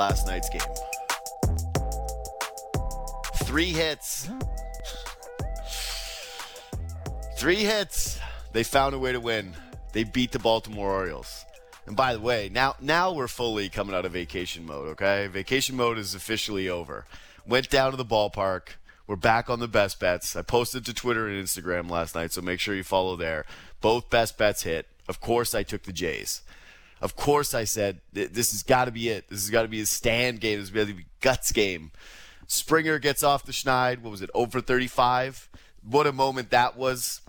last night's game. Three hits. Three hits. They found a way to win. They beat the Baltimore Orioles. And by the way, now now we're fully coming out of vacation mode, okay? Vacation mode is officially over. Went down to the ballpark. We're back on the best bets. I posted to Twitter and Instagram last night, so make sure you follow there. Both best bets hit. Of course, I took the Jays. Of course, I said this has got to be it. This has got to be a stand game. This has got to be a guts game. Springer gets off the schneid. What was it? Over 35. What a moment that was.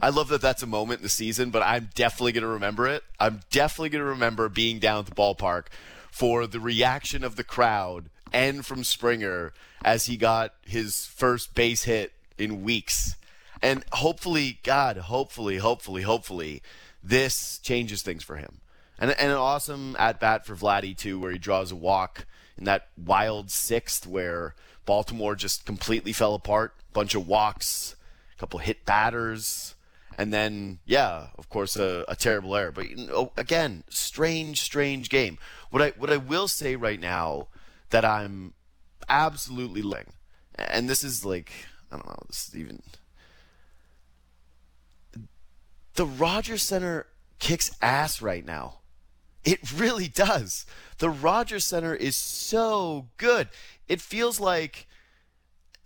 I love that that's a moment in the season, but I'm definitely going to remember it. I'm definitely going to remember being down at the ballpark for the reaction of the crowd and from Springer as he got his first base hit in weeks. And hopefully, God, hopefully, hopefully, hopefully, this changes things for him. And, and an awesome at bat for Vladdy, too, where he draws a walk in that wild sixth where Baltimore just completely fell apart. Bunch of walks, a couple hit batters, and then, yeah, of course, a, a terrible error. But you know, again, strange, strange game. What I what I will say right now that I'm absolutely loving, and this is like I don't know, this is even the Rogers Centre kicks ass right now. It really does. The Rogers Centre is so good. It feels like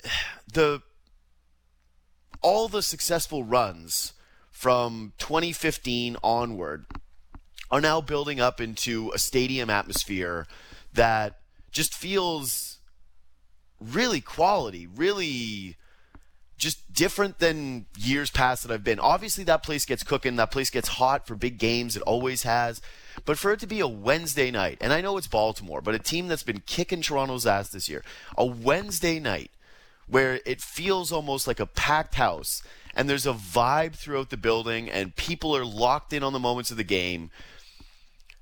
the all the successful runs from 2015 onward are now building up into a stadium atmosphere that just feels really quality, really just different than years past that I've been. Obviously, that place gets cooking. That place gets hot for big games. It always has. But for it to be a Wednesday night, and I know it's Baltimore, but a team that's been kicking Toronto's ass this year, a Wednesday night where it feels almost like a packed house and there's a vibe throughout the building and people are locked in on the moments of the game.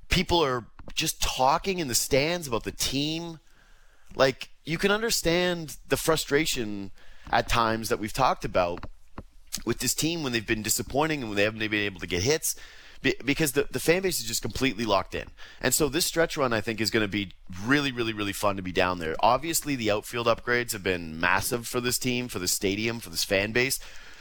People are just talking in the stands about the team. Like, you can understand the frustration at times that we've talked about with this team when they've been disappointing and when they haven't been able to get hits because the, the fan base is just completely locked in. And so this stretch run, I think, is going to be really, really, really fun to be down there. Obviously, the outfield upgrades have been massive for this team, for the stadium, for this fan base.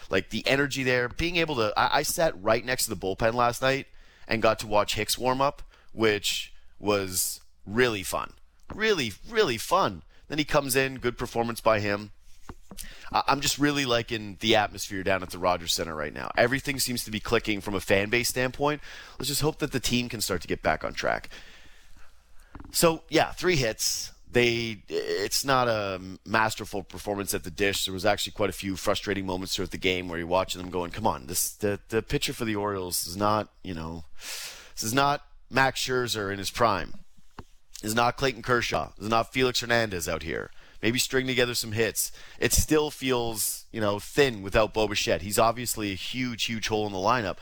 Like the energy there, being able to. I, I sat right next to the bullpen last night and got to watch Hicks warm up, which was really fun. Really, really fun. Then he comes in, good performance by him. I'm just really liking the atmosphere down at the Rogers Centre right now. Everything seems to be clicking from a fan base standpoint. Let's just hope that the team can start to get back on track. So yeah, three hits. They it's not a masterful performance at the dish. There was actually quite a few frustrating moments throughout the game where you're watching them going, "Come on, this the the pitcher for the Orioles is not you know this is not Max Scherzer in his prime. This is not Clayton Kershaw. This is not Felix Hernandez out here." Maybe string together some hits. It still feels, you know, thin without Bo Bichette. He's obviously a huge, huge hole in the lineup.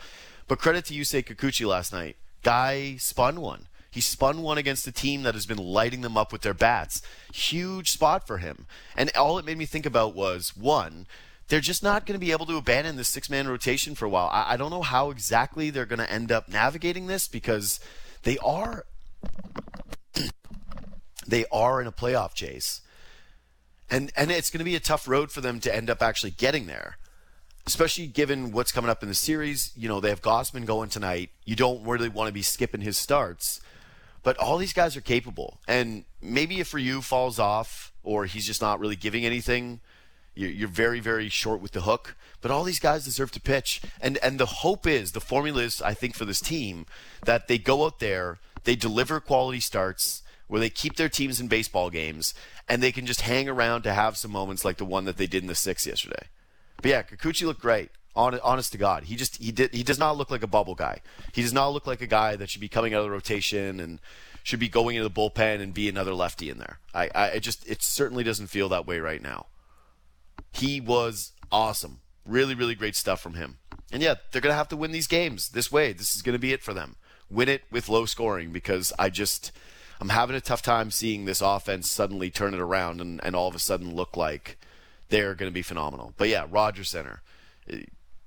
But credit to Yusei Kikuchi last night. Guy spun one. He spun one against a team that has been lighting them up with their bats. Huge spot for him. And all it made me think about was one, they're just not going to be able to abandon this six man rotation for a while. I, I don't know how exactly they're going to end up navigating this because they are they are in a playoff chase and and it's going to be a tough road for them to end up actually getting there especially given what's coming up in the series. You know they have Gausman going tonight. You don't really want to be skipping his starts but all these guys are capable. And maybe if Ryu falls off or he's just not really giving anything you're very very short with the hook but all these guys deserve to pitch. And and the hope is the formula is i think for this team that they go out there they deliver quality starts where they keep their teams in baseball games and they can just hang around to have some moments like the one that they did in the six yesterday. But yeah, Kikuchi looked great. Honest to God, he just he did he does not look like a bubble guy. He does not look like a guy that should be coming out of the rotation and should be going into the bullpen and be another lefty in there. I, I it just it certainly doesn't feel that way right now. He was awesome. Really, really great stuff from him. And yeah, they're gonna have to win these games this way. This is gonna be it for them. Win it with low scoring because I just I'm having a tough time seeing this offense suddenly turn it around and, and all of a sudden look like they're going to be phenomenal. But yeah, Rogers Centre, eh,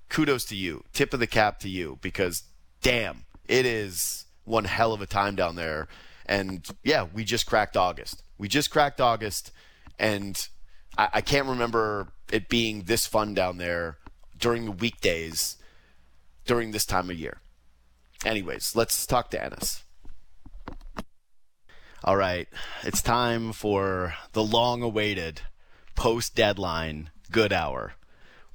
kudos to you. Tip of the cap to you because damn, it is one hell of a time down there. And yeah, we just cracked August. We just cracked August, and I, I can't remember it being this fun down there during the weekdays during this time of year. Anyways, let's talk to Ennis. All right, it's time for the long awaited post deadline good hour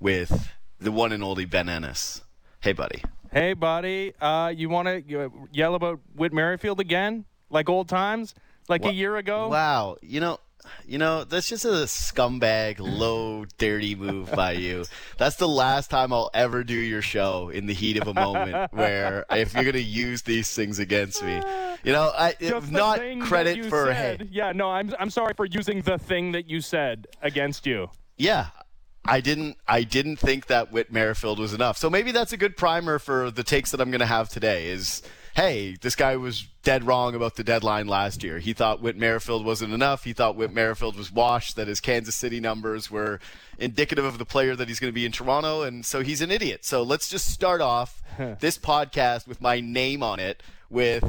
with the one and only Ben Ennis. Hey, buddy. Hey, buddy. Uh, you want to yell about Whit Merrifield again, like old times, like a year ago? Wow. You know, you know, that's just a scumbag, low, dirty move by you. That's the last time I'll ever do your show in the heat of a moment where if you're going to use these things against me. You know, I just not credit for said, hey, Yeah, no, I'm I'm sorry for using the thing that you said against you. Yeah. I didn't I didn't think that Whit Merrifield was enough. So maybe that's a good primer for the takes that I'm going to have today is hey, this guy was dead wrong about the deadline last year. He thought Whit Merrifield wasn't enough. He thought Whit Merrifield was washed, that his Kansas City numbers were indicative of the player that he's going to be in Toronto, and so he's an idiot. So let's just start off this podcast with my name on it with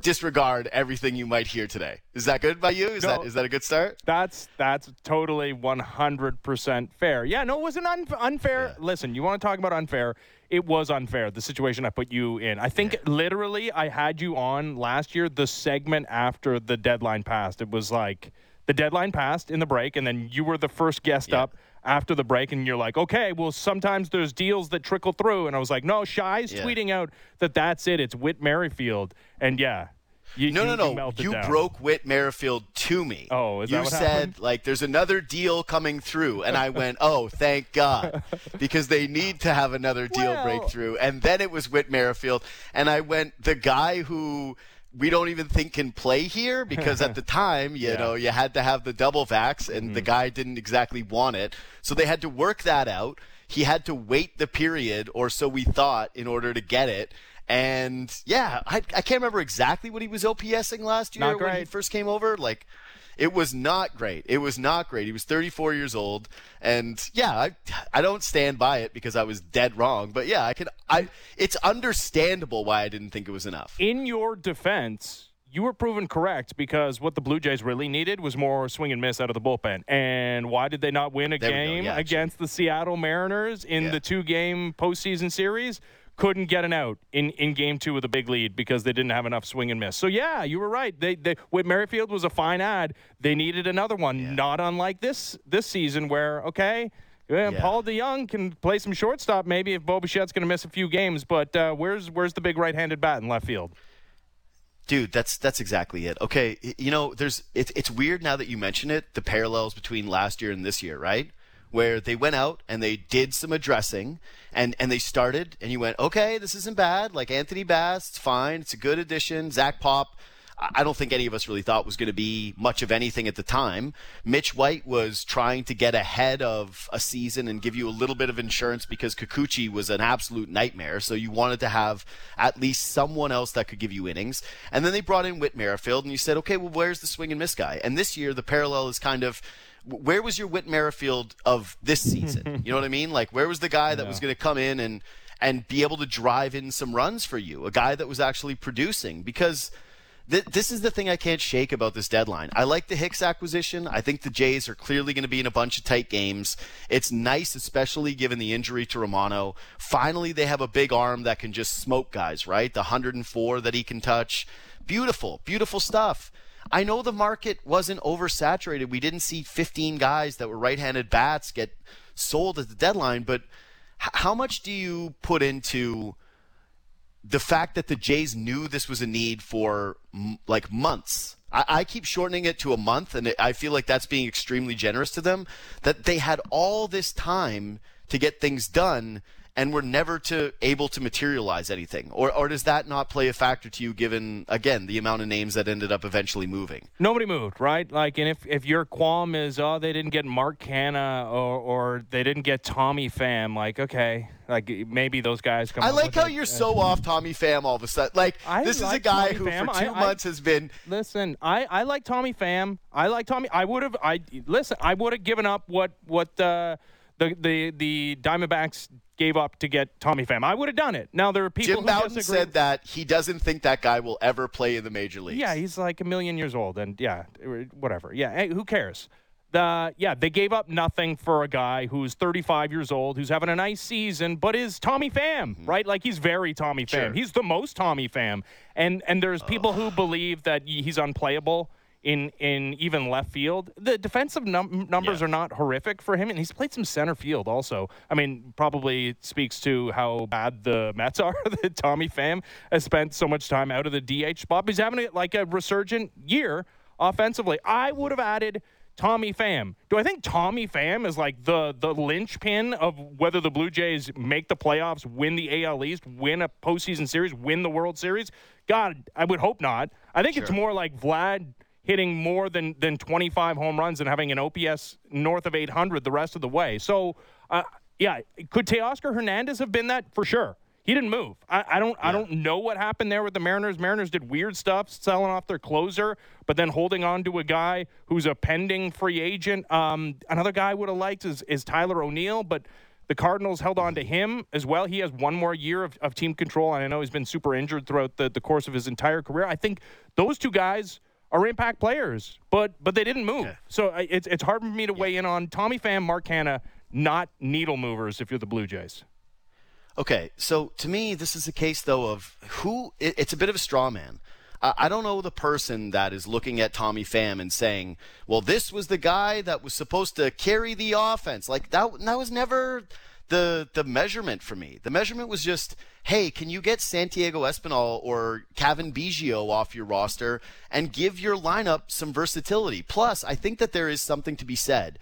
disregard everything you might hear today. Is that good by you? Is No. that is that a good start? That's that's totally 100% fair. Yeah, no, it wasn't un- unfair. Listen, you want to talk about unfair? It was unfair. The situation I put you in. I think literally I had you on last year the segment after the deadline passed. It was like the deadline passed in the break and then you were the first guest Yeah. up after the break and you're like, "Okay, well sometimes there's deals that trickle through." And I was like, "No, Shy's Yeah. tweeting out that that's it. It's Whit Merrifield." And yeah, you, No, you, no, no. You down. broke Whit Merrifield to me. Oh, is you that what said happened? like there's another deal coming through, and I went, oh, thank God, because they need to have another deal Well- break through. And then it was Whit Merrifield, and I went the guy who. We don't even think can play here because at the time, you Yeah. know, you had to have the double vax, and the mm-hmm. guy didn't exactly want it, so they had to work that out. He had to wait the period, or so we thought, in order to get it. And yeah, I, I can't remember exactly what he was OPSing last year when he first came over. Like, it was not great. It was not great. He was 34 years old, and yeah, I I don't stand by it because I was dead wrong. But yeah, I can. I it's understandable why I didn't think it was enough. in your defense, you were proven correct because what the Blue Jays really needed was more swing and miss out of the bullpen. And why did they not win a game Yeah, against the Seattle Mariners in Yeah. the two game postseason series? Couldn't get an out in, in game two with a big lead because they didn't have enough swing and miss. So yeah, you were right. They they Whit Merrifield was a fine ad. They needed another one, not unlike this this season where okay, yeah, Yeah. Paul DeJong can play some shortstop maybe if Bo Bichette's going to miss a few games, but uh, where's where's the big right-handed bat in left field? Dude, that's that's exactly it. Okay, you know, there's it's it's weird now that you mention it, the parallels between last year and this year, right? Where they went out and they did some addressing and and they started and you went, okay, this isn't bad. Like Anthony Bass, it's fine, it's a good addition. Zach Pop, I don't think any of us really thought was going to be much of anything at the time. Mitch White was trying to get ahead of a season and give you a little bit of insurance because Kikuchi was an absolute nightmare. So you wanted to have at least someone else that could give you innings. And then they brought in Whit Merrifield, and you said, okay, well, where's the swing and miss guy? And this year, the parallel is kind of. Where was your Whit Merrifield of this season? you know what I mean? Like, where was the guy that was going to come in and and be able to drive in some runs for you? A guy that was actually producing because Th- this is the thing I can't shake about this deadline. I like the Hicks acquisition. I think the Jays are clearly going to be in a bunch of tight games. It's nice, especially given the injury to Romano. Finally, they have a big arm that can just smoke guys, right? The 104 that he can touch. Beautiful, beautiful stuff. I know the market wasn't oversaturated. We didn't see 15 guys that were right handed bats get sold at the deadline, but h- how much do you put into the fact that the Jays knew this was a need for m- like months. I, I keep shortening it to a month, and it, I feel like that's being extremely generous to them. That they had all this time to get things done, and were never to able to materialize anything. Or, or does that not play a factor to you, given again the amount of names that ended up eventually moving? Nobody moved, right? Like, and if, if your qualm is, oh, they didn't get Mark Canha or, or they didn't get Tommy Pham, like, okay, like maybe those guys come. I like how it. you're so off Tommy Pham all of a sudden. Like I this is a guy Tommy who Pham. for two I- I- months has been Listen, I, I like Tommy Pham. I like Tommy. I would have. I listen. I would have given up what what uh, the the the Diamondbacks gave up to get Tommy Pham. I would have done it. Now there are people Jim who Bowden said that he doesn't think that guy will ever play in the major leagues. Yeah, he's like a million years old, and yeah, whatever. Yeah, hey, who cares? The yeah, they gave up nothing for a guy who's 35 years old, who's having a nice season, but is Tommy Pham, mm-hmm. right? Like he's very Tommy Pham. Sure. He's the most Tommy Pham, and and there's people who believe that he's unplayable in in even left field. The defensive num- numbers Yeah. are not horrific for him, and he's played some center field also. I mean, probably speaks to how bad the Mets are that Tommy Pham has spent so much time out of the DH spot. He's having like a resurgent year offensively. I would have added. Tommy Pham. Do I think Tommy Pham is like the the linchpin of whether the Blue Jays make the playoffs, win the AL East, win a postseason series, win the World Series? God, I would hope not. I think it's more like Vlad hitting more than than 25 home runs and having an OPS north of 800 the rest of the way. So, uh, yeah, could Teoscar Hernandez have been that for sure? He didn't move. I, I don't. I don't know what happened there with the Mariners. Mariners did weird stuff, selling off their closer, but then holding on to a guy who's a pending free agent. Um, another guy I would have liked is, is Tyler O'Neill, but the Cardinals held on to him as well. He has one more year of, of team control, and I know he's been super injured throughout the, the course of his entire career. I think those two guys are impact players, but but they didn't move. So I, it's it's hard for me to weigh in on Tommy Pham, Mark Canha, not needle movers if you're the Blue Jays. Okay, so to me, this is a case though of who. It, it's a bit of a straw man. I, I don't know the person that is looking at Tommy Pham and saying, "Well, this was the guy that was supposed to carry the offense." Like that. That was never the the measurement for me. The measurement was just, "Hey, can you get Santiago Espinal or Cavan Biggio off your roster and give your lineup some versatility?" Plus, I think that there is something to be said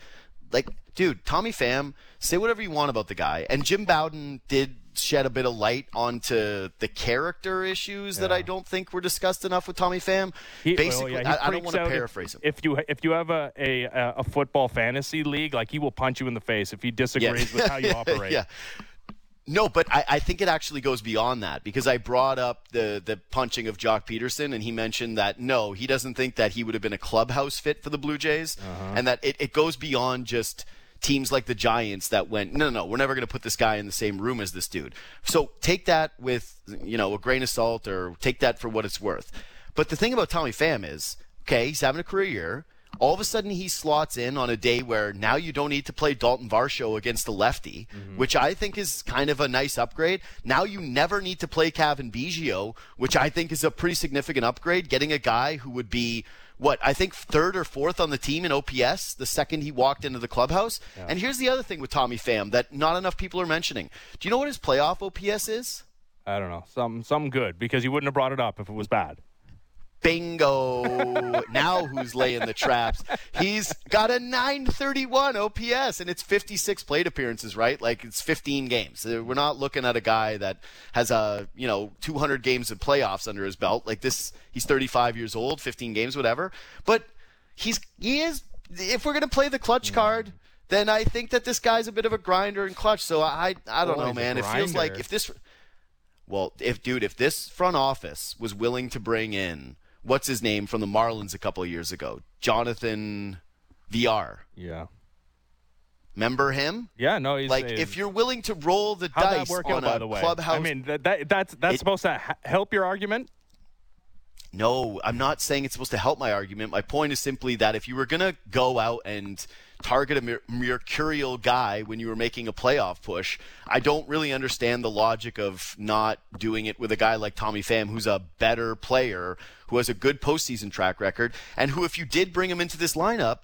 like, dude, Tommy Pham, say whatever you want about the guy. And Jim Bowden did shed a bit of light onto the character issues that I don't think were discussed enough with Tommy Pham. He- well, Basically, yeah, he I, I don't want to out if- paraphrase him. If you if you have a, a a football fantasy league, like he will punch you in the face if he disagrees with how you operate. yeah. No, but I, I think it actually goes beyond that because I brought up the the punching of Joc Pederson and he mentioned that no, he doesn't think that he would have been a clubhouse fit for the Blue Jays Uh-huh. and that it, it goes beyond just teams like the Giants that went, no, no, no, we're never going to put this guy in the same room as this dude. So take that with, you know, a grain of salt or take that for what it's worth. But the thing about Tommy Pham is, okay, he's having a career year. All of a sudden, he slots in on a day where now you don't need to play Daulton Varsho against the lefty, mm-hmm. which I think is kind of a nice upgrade. Now you never need to play Cavan Biggio, which I think is a pretty significant upgrade. Getting a guy who would be what I think third or fourth on the team in OPS the second he walked into the clubhouse. And here's the other thing with Tommy Pham that not enough people are mentioning. Do you know what his playoff OPS is? I don't know, some something good because he wouldn't have brought it up if it was bad. Bingo. now who's laying the traps? He's got a 931 OPS and it's 56 plate appearances, right? Like it's 15 games. Uh, We're not looking at a guy that has a, you know, 200 games of playoffs under his belt. Like this, he's 35 years old, 15 games, whatever. But he's, he is, if we're going to play the clutch card, then I think that this guy's a bit of a grinder and clutch. So I, I don't Oh, know, man. It feels like if this, well, if dude, if this front office was willing to bring in what's his name from the Marlins a couple of years ago, Jonathan Villar, Yeah. remember him? Yeah, no, he's Like, he's- if you're willing to roll the dice work on out, by a the way? clubhouse, I mean, that, that that's that's It- supposed to ha- help your argument. No, I'm not saying it's supposed to help my argument. My point is simply that if you were going to go out and target a mer- mercurial guy when you were making a playoff push, I don't really understand the logic of not doing it with a guy like Tommy Pham, who's a better player, who has a good postseason track record, and who, if you did bring him into this lineup,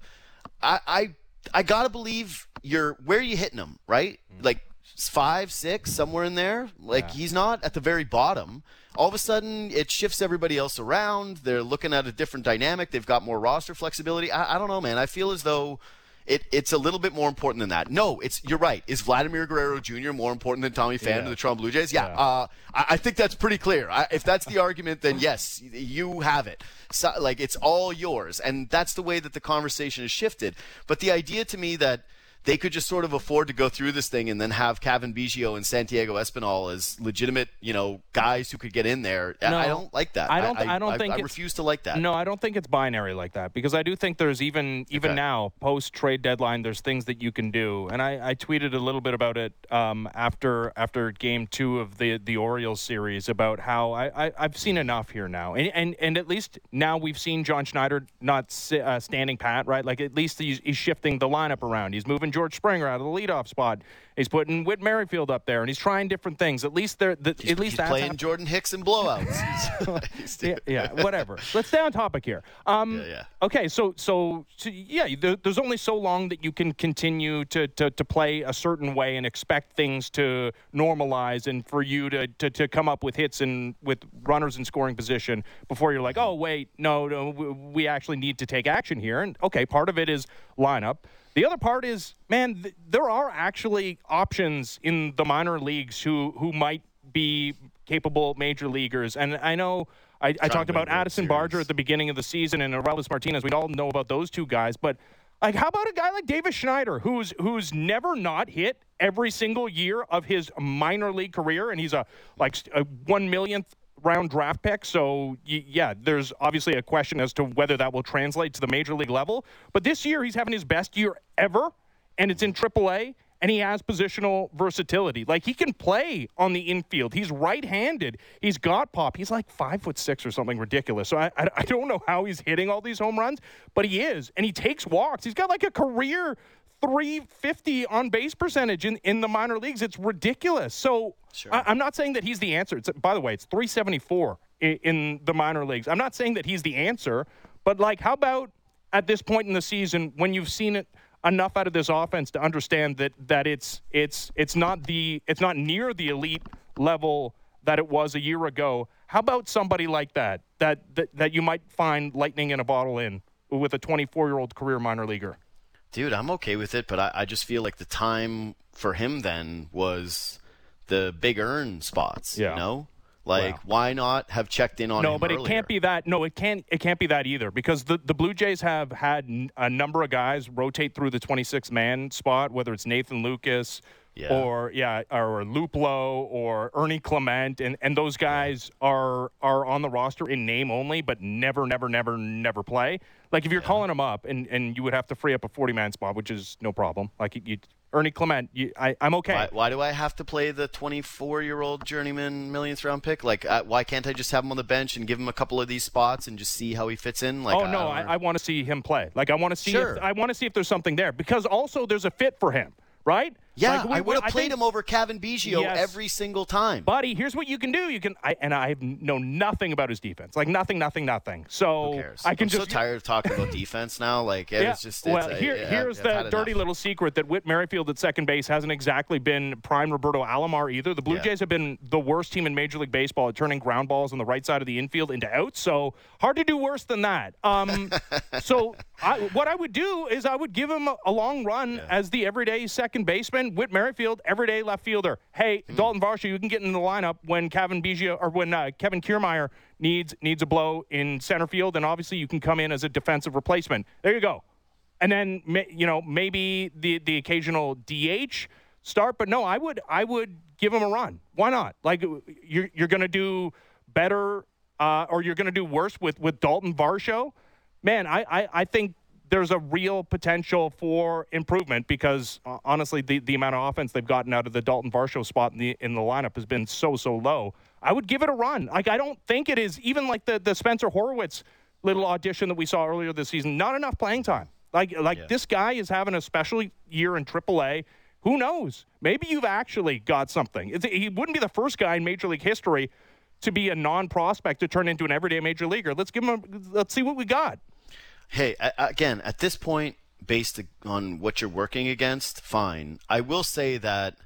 I I, I gotta believe you're where are you hitting him, right? Mm-hmm. Like five, six, somewhere in there. Like he's not at the very bottom. All of a sudden, it shifts everybody else around. They're looking at a different dynamic. They've got more roster flexibility. I, I don't know, man. I feel as though it, it's a little bit more important than that. No, it's you're right. Is Vladimir Guerrero Jr. more important than Tommy Pham Yeah. to the Toronto Blue Jays? Yeah, Yeah. Uh, I, I think that's pretty clear. I, if that's the argument, then yes, you have it. So, like it's all yours, and that's the way that the conversation has shifted. But the idea to me that they could just sort of afford to go through this thing and then have Cavan Biggio and Santiago Espinal as legitimate, you know, guys who could get in there. No, I don't like that. I don't- I don't I, think I it's- refuse to like that. No, I don't think it's binary like that because I do think there's even even Okay. now post trade deadline there's things that you can do, and I, I tweeted a little bit about it um, after after game two of the the Orioles series about how I, I I've seen enough here now, and and and at least now we've seen John Schneider not uh, standing pat, right? Like at least he's, he's shifting the lineup around. He's moving George Springer out of the leadoff spot. He's putting Whit Merrifield up there, and he's trying different things. At least they're the, He's, at least he's playing happening. Jordan Hicks in blowouts. Yeah, yeah, whatever. Let's stay on topic here. Um, Yeah, yeah. Okay, so so, so yeah, there, there's only so long that you can continue to, to, to play a certain way and expect things to normalize and for you to, to, to come up with hits and with runners in scoring position before you're like, oh wait, no, no, we actually need to take action here. And okay, part of it is lineup. The other part is, man, th- there are actually options in the minor leagues who who might be capable major leaguers. And I know I, I talked about Addison Barger at the beginning of the season and Orelvis Martinez. We all know about those two guys, but like, how about a guy like Davis Schneider, who's who's never not hit every single year of his minor league career, and he's a like a one millionth round draft pick. So yeah, there's obviously a question as to whether that will translate to the major league level. But this year, he's having his best year ever, and it's in AAA. And he has positional versatility. Like he can play on the infield. He's right-handed. He's got pop. He's like five foot six or something ridiculous. So I, I, I don't know how he's hitting all these home runs, but he is, and he takes walks. He's got like a career 350 on base percentage in, in the minor leagues. It's ridiculous. So Sure. I, I'm not saying that he's the answer. It's, by the way, it's 374 in, in the minor leagues. I'm not saying that he's the answer, but like, how about at this point in the season when you've seen it enough out of this offense to understand that that it's it's it's not the it's not near the elite level that it was a year ago. How about somebody like that that that, that you might find lightning in a bottle in with a 24 year old career minor leaguer? Dude, I'm okay with it, but I, I just feel like the time for him then was the big earn spots. Yeah. You know, like Wow. why not have checked in on No, him but it can't be that. No, it can't. It can't be that either because the the Blue Jays have had n- a number of guys rotate through the 26 man spot, whether it's Nathan Lukes. Yeah. Or yeah, or Luplo or Ernie Clement, and, and those guys are are on the roster in name only, but never, never, never, never play. Like if you're calling them up, and, and you would have to free up a 40 man spot, which is no problem. Like you, Ernie Clement, you, I, I'm okay. Why, why do I have to play the 24 year old journeyman millionth round pick? Like, uh, why can't I just have him on the bench and give him a couple of these spots and just see how he fits in? Like, oh no, don't I. I want to see him play. Like I want to see. Sure. If, I want to see if there's something there because also there's a fit for him, right? Yeah, Like, we- I would have played think- him over Cavan Biggio Yes. every single time. buddy. Here's what you can do. You can, I, and I know nothing about his defense. Like nothing, nothing, nothing. So Who cares? I can I'm just so tired of talking about defense now. Like, it's just it's, well, here, yeah, here's the dirty enough. little secret that Whit Merrifield at second base hasn't exactly been prime Roberto Alomar either. The Blue Yeah. Jays have been the worst team in Major League Baseball at turning ground balls on the right side of the infield into outs. So hard to do worse than that. Um, so I, what I would do is I would give him a, a long run as the everyday second baseman. Whit Merrifield, everyday left fielder. Hey, Hmm. Daulton Varsho, you can get in the lineup when Cavan Biggio or when uh, Kevin Kiermaier needs needs a blow in center field, and obviously you can come in as a defensive replacement. There you go and then you know maybe the the occasional DH start. But no, I would I would give him a run. Why not? Like you're you're going to do better uh, or you're going to do worse with with Daulton Varsho. Man, I, I I think there's a real potential for improvement because uh, honestly, the the amount of offense they've gotten out of the Daulton Varsho spot in the in the lineup has been so so low. I would give it a run. Like I don't think it is even like the the Spencer Horwitz little audition that we saw earlier this season. Not enough playing time. Like like Yeah. this guy is having a special year in AAA. Who knows? Maybe you've actually got something. It's, he wouldn't be the first guy in Major League history to be a non-prospect to turn into an everyday major leaguer. Let's give him. A, let's see what we got. Hey, again, at this point, based on what you're working against, fine. I will say that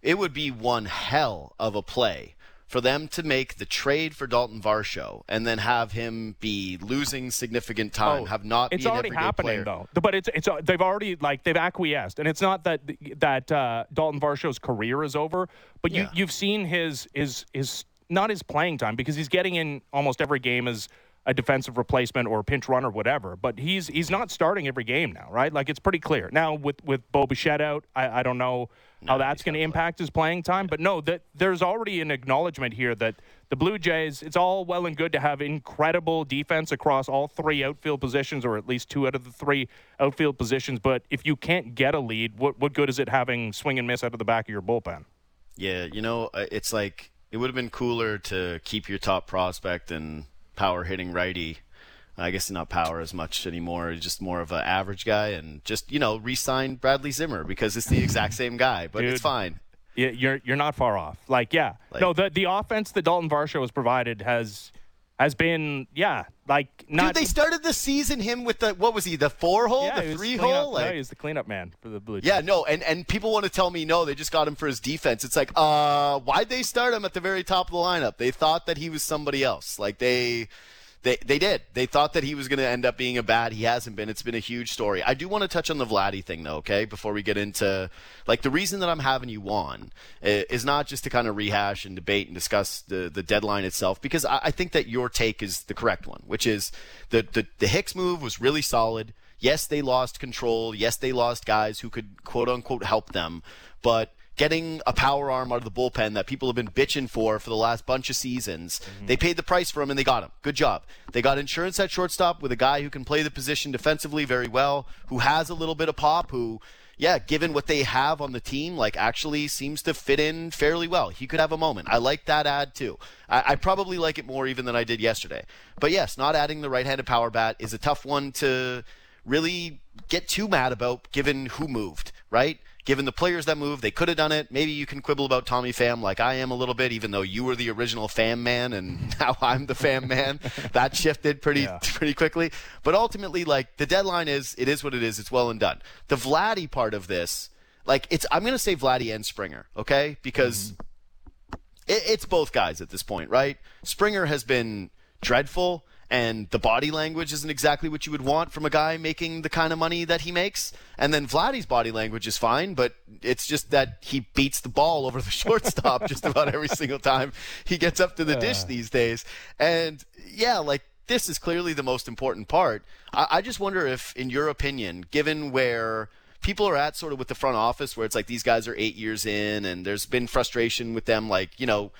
it would be one hell of a play for them to make the trade for Daulton Varsho and then have him be losing significant time, have not Oh, It's already happening player. though. But it's it's uh, they've already like they've acquiesced, and it's not that that uh, Daulton Varsho's career is over, but you Yeah. you've seen his his his not his playing time because he's getting in almost every game as a defensive replacement or a pinch run or whatever. But he's he's not starting every game now, right? Like it's pretty clear now with with Bo Bichette out. I, I don't know how that's going to impact his playing time, but no, that there's already an acknowledgement here that the Blue Jays. It's all well and good to have incredible defense across all three outfield positions, or at least two out of the three outfield positions. But if you can't get a lead, what what good is it having swing and miss out of the back of your bullpen? Yeah, you know, uh, it's like it would have been cooler to keep your top prospect and power hitting righty. I guess not power as much anymore, just more of an average guy, and just you know re-sign Bradley Zimmer because it's the exact same guy, but Dude. it's fine. Yeah, you're you're not far off. Like, yeah, Like- no, the the offense that Daulton Varsho has provided has has been, yeah, like not. Dude, they started the season him with the what was he the four hole, yeah, the three hole, no, like he was the cleanup man for the Blue Jays. Yeah, no, and and people want to tell me no, they just got him for his defense. It's like, uh, why'd they start him at the very top of the lineup? They thought that he was somebody else. Like they they they did. They thought that he was going to end up being a bad. He hasn't been. It's been a huge story. I do want to touch on the Vladdy thing though, okay? Before we get into like the reason that I'm having you on is not just to kind of rehash and debate and discuss the the deadline itself because I, I think that your take is the correct one, which is the the, the Hicks move was really solid. Yes, they lost control. Yes, they lost guys who could quote unquote help them, but getting a power arm out of the bullpen that people have been bitching for for the last bunch of seasons. Mm-hmm. They paid the price for him and they got him. Good job. They got insurance at shortstop with a guy who can play the position defensively very well, who has a little bit of pop, who yeah, given what they have on the team, like actually seems to fit in fairly well. He could have a moment. I like that ad too. I, I probably like it more even than I did yesterday. But yes, not adding the right-handed power bat is a tough one to really get too mad about given who moved, right? Given the players that move, they could have done it. Maybe you can quibble about Tommy Pham like I am a little bit, even though you were the original Pham man and now I'm the Pham man. that shifted pretty Yeah. pretty quickly. But ultimately, like the deadline is, it is what it is. It's well and done. The Vladdy part of this, like it's, I'm gonna say Vladdy and Springer, okay? Because mm-hmm. it, it's both guys at this point, right? Springer has been dreadful, and the body language isn't exactly what you would want from a guy making the kind of money that he makes. And then Vladdy's body language is fine, but it's just that he beats the ball over the shortstop just about every single time he gets up to the dish these days. And yeah, like this is clearly the most important part. I, I just wonder if, in your opinion, given where people are at sort of with the front office where it's like these guys are eight years in and there's been frustration with them like you know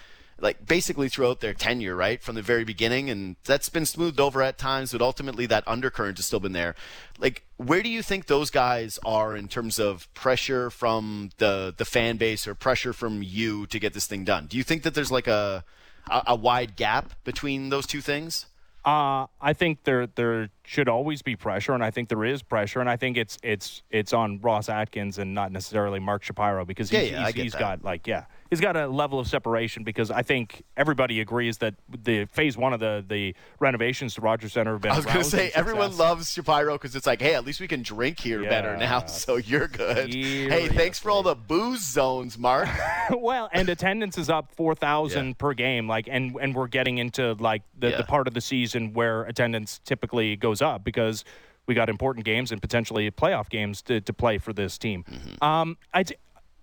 like basically throughout their tenure right from the very beginning and that's been smoothed over at times but ultimately that undercurrent has still been there. Like where do you think those guys are in terms of pressure from the the fan base or pressure from you to get this thing done? Do you think that there's like a a, a wide gap between those two things? Uh, I think there there should always be pressure, and I think there is pressure, and I think it's it's it's on Ross Atkins and not necessarily Mark Shapiro because he's, Yeah, yeah, I he's, he's got like yeah he's got a level of separation because I think everybody agrees that the phase one of the the renovations to Rogers Centre have been. I was going to say everyone loves Shapiro because it's like, hey, at least we can drink here better Yeah. now, so you're good. Hey, thanks for all the booze zones, Mark. well, and attendance is up four thousand Yeah. per game. Like, and and we're getting into like the, Yeah. the part of the season where attendance typically goes up because we got important games and potentially playoff games to, to play for this team. Mm-hmm. Um, I d-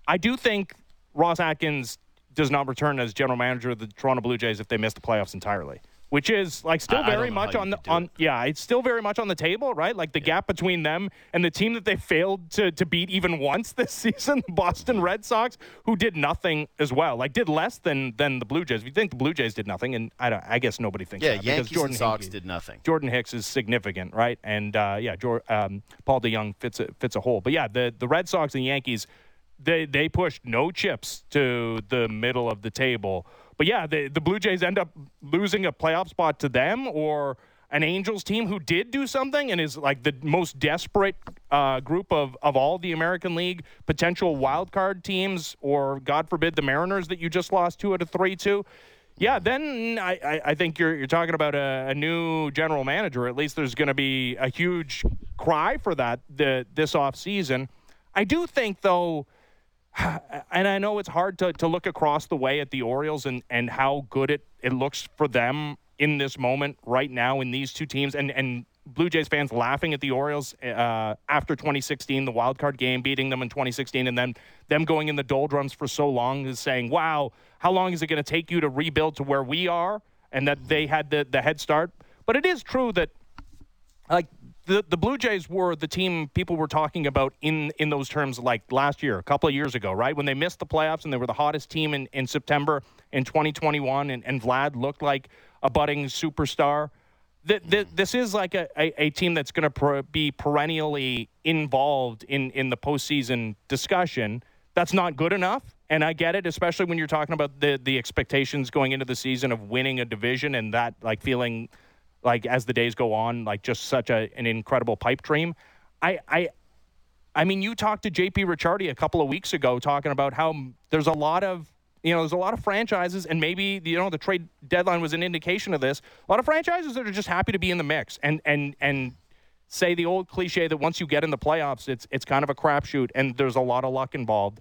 I do think Ross Atkins does not return as general manager of the Toronto Blue Jays if they miss the playoffs entirely. Which is like still I- I very know much on the on it. yeah, it's still very much on the table, right? Like the gap between them and the team that they failed to, to beat even once this season, the Boston Red Sox, who did nothing as well, like did less than than the Blue Jays. If you think the Blue Jays did nothing, and I don't, I guess nobody thinks yeah, that because Yankees Jordan and Sox Hickey- did nothing. Jordan Hicks is significant, right? And uh, yeah, Jor- um, Paul DeJong fits a, fits a hole. But yeah, the the Red Sox and the Yankees, they they pushed no chips to the middle of the table. But yeah, the the Blue Jays end up losing a playoff spot to them or an Angels team who did do something and is like the most desperate uh, group of, of all the American League potential wild card teams, or God forbid the Mariners that you just lost two out of three to. Yeah, then I, I, I think you're you're talking about a, a new general manager. At least there's going to be a huge cry for that the, this off season. I do think though, and I know it's hard to, to look across the way at the Orioles and, and how good it, it looks for them in this moment right now in these two teams and, and Blue Jays fans laughing at the Orioles uh, after 2016, the wild card game, beating them in 2016, and then them going in the doldrums for so long is saying, wow, how long is it going to take you to rebuild to where we are? And that they had the, the head start. But it is true that like the the Blue Jays were the team people were talking about in in those terms like last year, a couple of years ago, right? When they missed the playoffs and they were the hottest team in, in September in 2021 and, and Vlad looked like a budding superstar. The, the, this is like a, a, a team that's going to per, be perennially involved in, in the postseason discussion. That's not good enough. And I get it, especially when you're talking about the, the expectations going into the season of winning a division and that like feeling – like as the days go on, like just such a, an incredible pipe dream. I, I, I mean, you talked to JP Ricciardi a couple of weeks ago talking about how there's a lot of you know, there's a lot of franchises, and maybe you know the trade deadline was an indication of this. A lot of franchises that are just happy to be in the mix, and and and say the old cliche that once you get in the playoffs, it's it's kind of a crapshoot, and there's a lot of luck involved.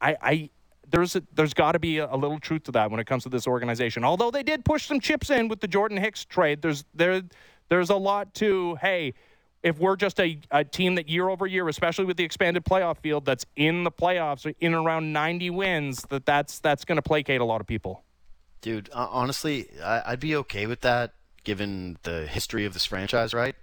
I, I there's a, there's got to be a, a, little truth to that when it comes to this organization. Although they did push some chips in with the Jordan Hicks trade, there's there there's a lot to hey, if we're just a, a team that year over year, especially with the expanded playoff field, that's in the playoffs in around 90 wins, that that's that's going to placate a lot of people. Dude, honestly, I'd be okay with that given the history of this franchise, right?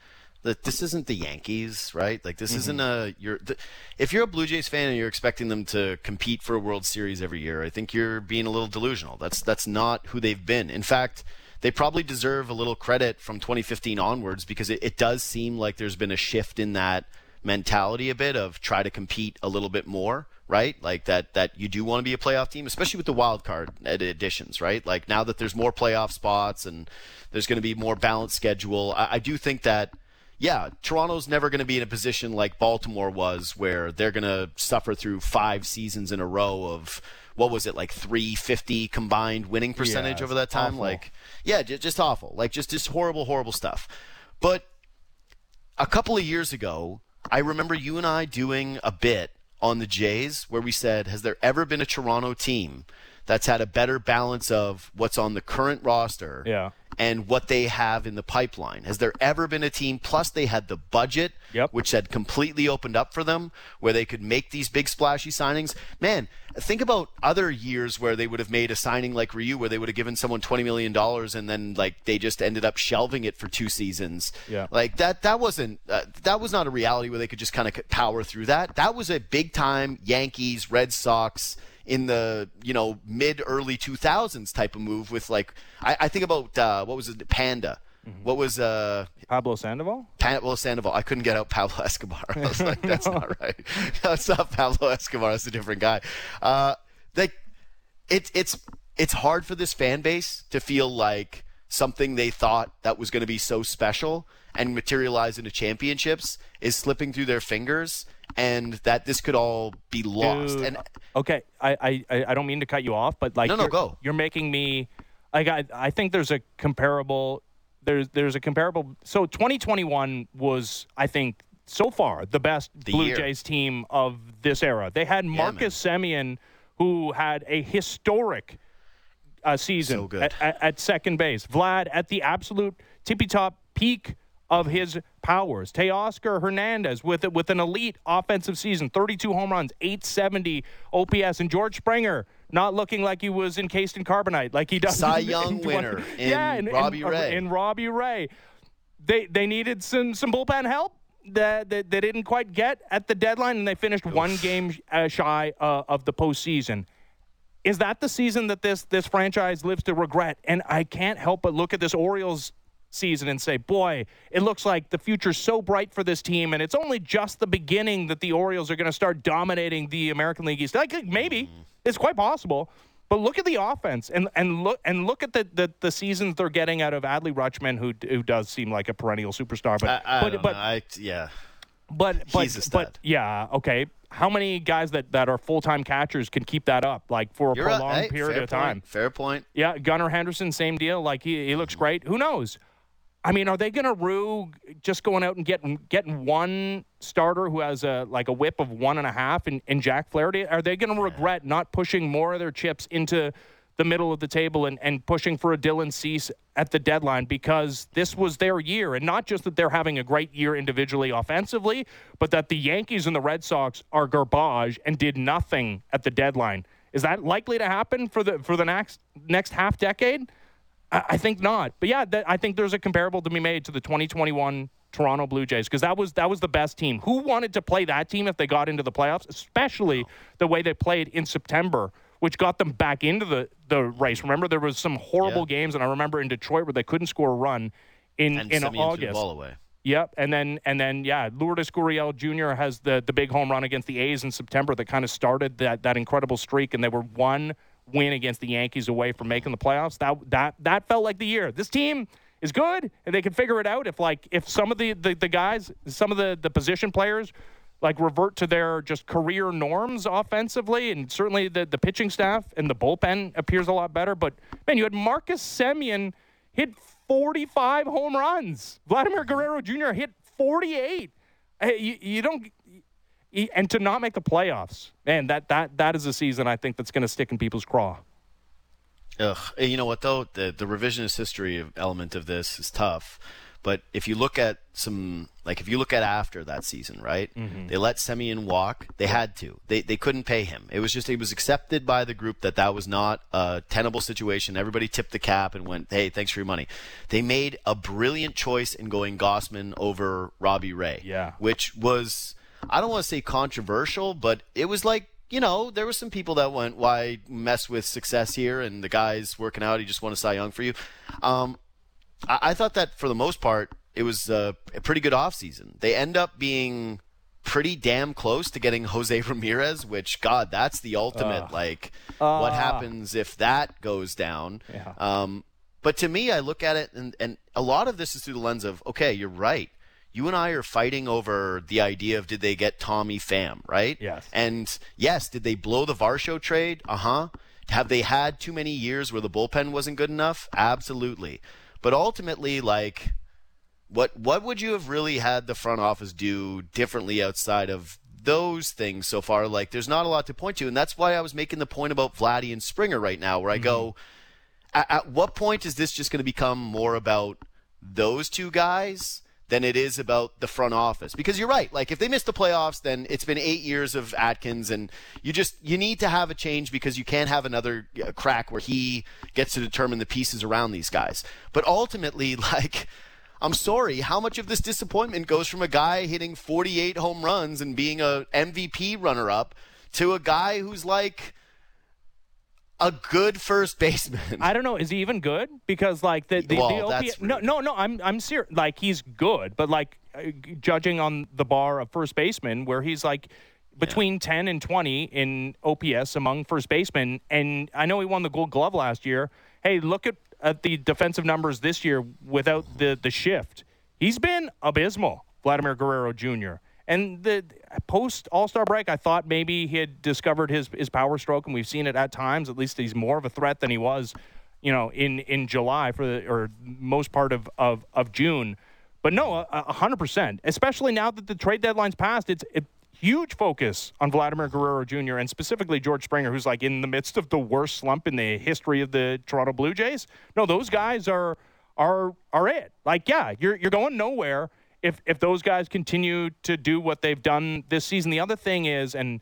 That this isn't the Yankees, right? Like this mm-hmm. isn't a you're the, if you're a Blue Jays fan and you're expecting them to compete for a World Series every year, I think you're being a little delusional. That's that's not who they've been. In fact, they probably deserve a little credit from 2015 onwards because it, it does seem like there's been a shift in that mentality a bit of try to compete a little bit more right? Like that that you do want to be a playoff team, especially with the wild card additions, right? Like now that there's more playoff spots and there's going to be more balanced schedule, I, I do think that yeah, Toronto's never going to be in a position like Baltimore was, where they're going to suffer through five seasons in a row of what was it like 350 combined winning percentage yeah, over that time? Awful. Like, yeah, just, just awful. Like just just horrible, horrible stuff. But a couple of years ago, I remember you and I doing a bit on the Jays where we said, "Has there ever been a Toronto team that's had a better balance of what's on the current roster?" Yeah and what they have in the pipeline. Has there ever been a team? Plus, they had the budget, yep. which had completely opened up for them, where they could make these big splashy signings. Man, think about other years where they would have made a signing like Ryu, where they would have given someone twenty million dollars, and then like they just ended up shelving it for two seasons. Yeah, like that. That wasn't. Uh, that was not a reality where they could just kind of power through that. That was a big time Yankees, Red Sox in the you know mid early 2000s type of move with like I, I think about uh, what was it Panda. Mm-hmm. What was uh, Pablo Sandoval? Pablo Sandoval. I couldn't get out Pablo Escobar. I was like, that's no. not right. That's not Pablo Escobar. That's a different guy. Uh, like, it's it's it's hard for this fan base to feel like something they thought that was going to be so special and materialize into championships is slipping through their fingers and that this could all be lost. Dude, and okay, I, I I don't mean to cut you off, but like no, no, you're, go. You're making me like I I think there's a comparable there's there's a comparable. So 2021 was I think so far the best the Blue year. Jays team of this era. They had Marcus yeah, Semien, who had a historic uh, season so at, at, at second base. Vlad at the absolute tippy top peak of his powers. Teoscar Hernandez with with an elite offensive season, 32 home runs, 870 OPS, and George Springer not looking like he was encased in carbonite like he does. Cy Young winner in yeah, and, Robbie and, Ray. In Robbie Ray, they they needed some some bullpen help. That, that they didn't quite get at the deadline, and they finished Oof. one game uh, shy uh, of the postseason. Is that the season that this this franchise lives to regret? And I can't help but look at this Orioles season and say, boy, it looks like the future's so bright for this team, and it's only just the beginning that the Orioles are going to start dominating the American League East. Like, maybe mm-hmm. it's quite possible. But look at the offense and, and look and look at the, the, the seasons they're getting out of Adley Rutschman, who who does seem like a perennial superstar. But I, I but, but I, yeah, but but, He's a stud. but yeah, okay. How many guys that, that are full time catchers can keep that up like for a You're prolonged right. period fair of time? Point. Fair point. Yeah, Gunnar Henderson, same deal. Like he he looks mm-hmm. great. Who knows? I mean, are they going to rue just going out and getting getting one starter who has a like a whip of one and a half in, Jack Flaherty? Are they going to regret not pushing more of their chips into the middle of the table and, and pushing for a Dylan Cease at the deadline because this was their year. And not just that they're having a great year individually offensively, but that the Yankees and the Red Sox are garbage and did nothing at the deadline. Is that likely to happen for the for the next next half decade? I, I think not. But yeah, th- I think there's a comparable to be made to the 2021 Toronto Blue Jays because that was that was the best team. Who wanted to play that team if they got into the playoffs, especially the way they played in September, which got them back into the the race. Remember, there was some horrible Yeah. games, and I remember in Detroit where they couldn't score a run in And in Simeon August. ball away. Yep, and then and then yeah, Lourdes Gurriel Jr. has the the big home run against the A's in September that kind of started that that incredible streak, and they were one win against the Yankees away from making the playoffs. That that that felt like the year. This team is good, and they can figure it out if like if some of the the, the guys, some of the the position players. Like revert to their just career norms offensively, and certainly the, the pitching staff and the bullpen appears a lot better. But man, you had Marcus Semien hit 45 home runs. Vladimir Guerrero Jr. hit 48. Uh, You, you don't, and to not make the playoffs, man, that that that is a season I think that's going to stick in people's craw. Ugh. You know what though? The the revisionist history element of this is tough. But if you look at some, like if you look at after that season, right? Mm-hmm. They let Semien walk. They had to. They they couldn't pay him. It was just it was accepted by the group that that was not a tenable situation. Everybody tipped the cap and went, "Hey, thanks for your money." They made a brilliant choice in going Gausman over Robbie Ray. Yeah. Which was I don't want to say controversial, but it was like you know, there were some people that went, "Why mess with success here?" And the guy's working out; he just won a Cy Young for you. Um, I, I thought that for the most part, it was uh, a pretty good offseason. They end up being pretty damn close to getting Jose Ramirez, which God, that's the ultimate. like, what happens if that goes down? Yeah. Um, but to me, I look at it, and, and a lot of this is through the lens of, okay, you're right. You and I are fighting over the idea of did they get Tommy Pham, right? Yes. And yes, did they blow the Varsho trade? Uh huh. Have they had too many years where the bullpen wasn't good enough? Absolutely. But ultimately, like, what what would you have really had the front office do differently outside of those things so far? Like, there's not a lot to point to, and that's why I was making the point about Vladdy and Springer right now, where I go, at, at what point is this just going to become more about those two guys than it is about the front office? Because you're right. Like if they miss the playoffs, then it's been eight years of Atkins, and you just you need to have a change because you can't have another uh, crack where he gets to determine the pieces around these guys. But ultimately, like. I'm sorry, how much of this disappointment goes from a guy hitting 48 home runs and being a MVP runner up to a guy who's like a good first baseman? I don't know. Is he even good? Because like the the, Well, the OPS, no no no. I'm I'm serious. Like he's good, but like uh, judging on the bar of first baseman, where he's like between 10 and 20 in OPS among first basemen, and I know he won the Gold Glove last year. Hey, look at at the defensive numbers this year without the the shift. He's been abysmal, Vladimir Guerrero Jr. And the post All Star break, I thought maybe he had discovered his his power stroke, and we've seen it at times. At least he's more of a threat than he was, you know, in in July for the or most part of of, of June. But no, hundred percent. Especially now that the trade deadline's passed, it's a huge focus on Vladimir Guerrero Jr. and specifically George Springer, who's like in the midst of the worst slump in the history of the Toronto Blue Jays. No, those guys are are are it. Like, yeah, you're you're going nowhere if if those guys continue to do what they've done this season. The other thing is, and